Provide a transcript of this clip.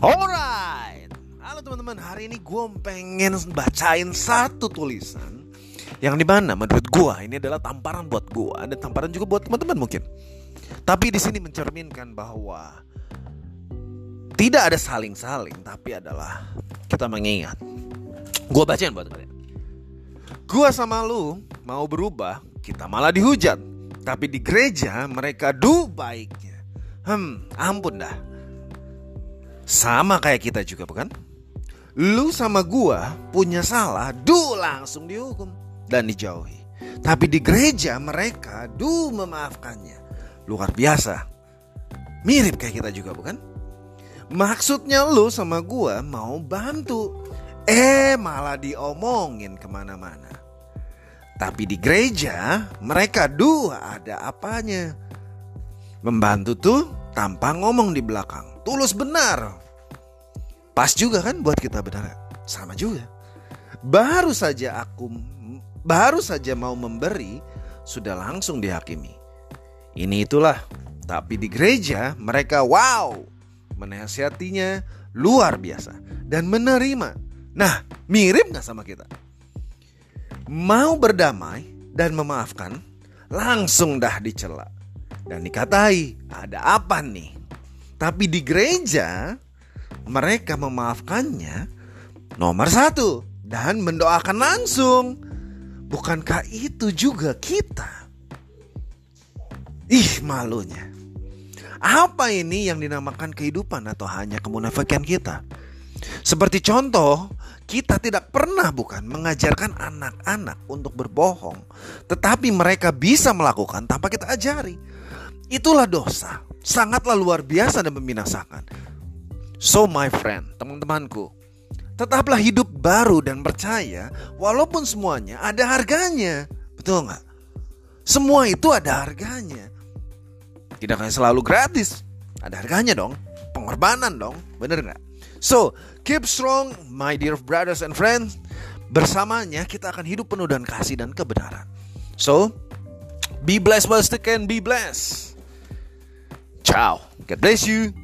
Alright, halo teman-teman. Hari ini gue pengen bacain satu tulisan yang di mana menurut gue ini adalah tamparan buat gue dan tamparan juga buat teman-teman mungkin. Tapi di sini mencerminkan bahwa tidak ada saling-saling, tapi adalah kita mengingat. Gue bacain buat kalian. Gue sama lu mau berubah, kita malah dihujat. Tapi di gereja mereka du baiknya. Hmm, ampun dah. Sama kayak kita juga bukan? Lu sama gua punya salah, du langsung dihukum dan dijauhi. Tapi di gereja mereka du memaafkannya. Luar biasa. Mirip kayak kita juga bukan? Maksudnya lu sama gua mau bantu. Eh malah diomongin ke mana-mana. Tapi di gereja mereka dua ada apanya. Membantu tuh tanpa ngomong di belakang. Tulus benar. Pas juga kan buat kita benar. Sama juga. Baru saja aku baru saja mau memberi sudah langsung dihakimi. Ini itulah. Tapi di gereja mereka wow menasihatinya luar biasa dan menerima. Nah, mirip nggak sama kita? Mau berdamai dan memaafkan, langsung dah dicela dan dikatai ada apa nih? Tapi di gereja mereka memaafkannya nomor satu dan mendoakan langsung. Bukankah itu juga kita? Ih malunya. Apa ini yang dinamakan kehidupan atau hanya kemunafikan kita? Seperti contoh, kita tidak pernah bukan mengajarkan anak-anak untuk berbohong, tetapi mereka bisa melakukan tanpa kita ajari. Itulah dosa, sangatlah luar biasa dan membinasakan. So my friend, teman-temanku, tetaplah hidup baru dan percaya walaupun semuanya ada harganya. Betul nggak? Semua itu ada harganya. Tidak akan selalu gratis. Ada harganya dong. Pengorbanan dong. Bener nggak? So, keep strong my dear brothers and friends. Bersamanya kita akan hidup penuh dan kasih dan kebenaran. So, be blessed while still can be blessed. Ciao. God bless you.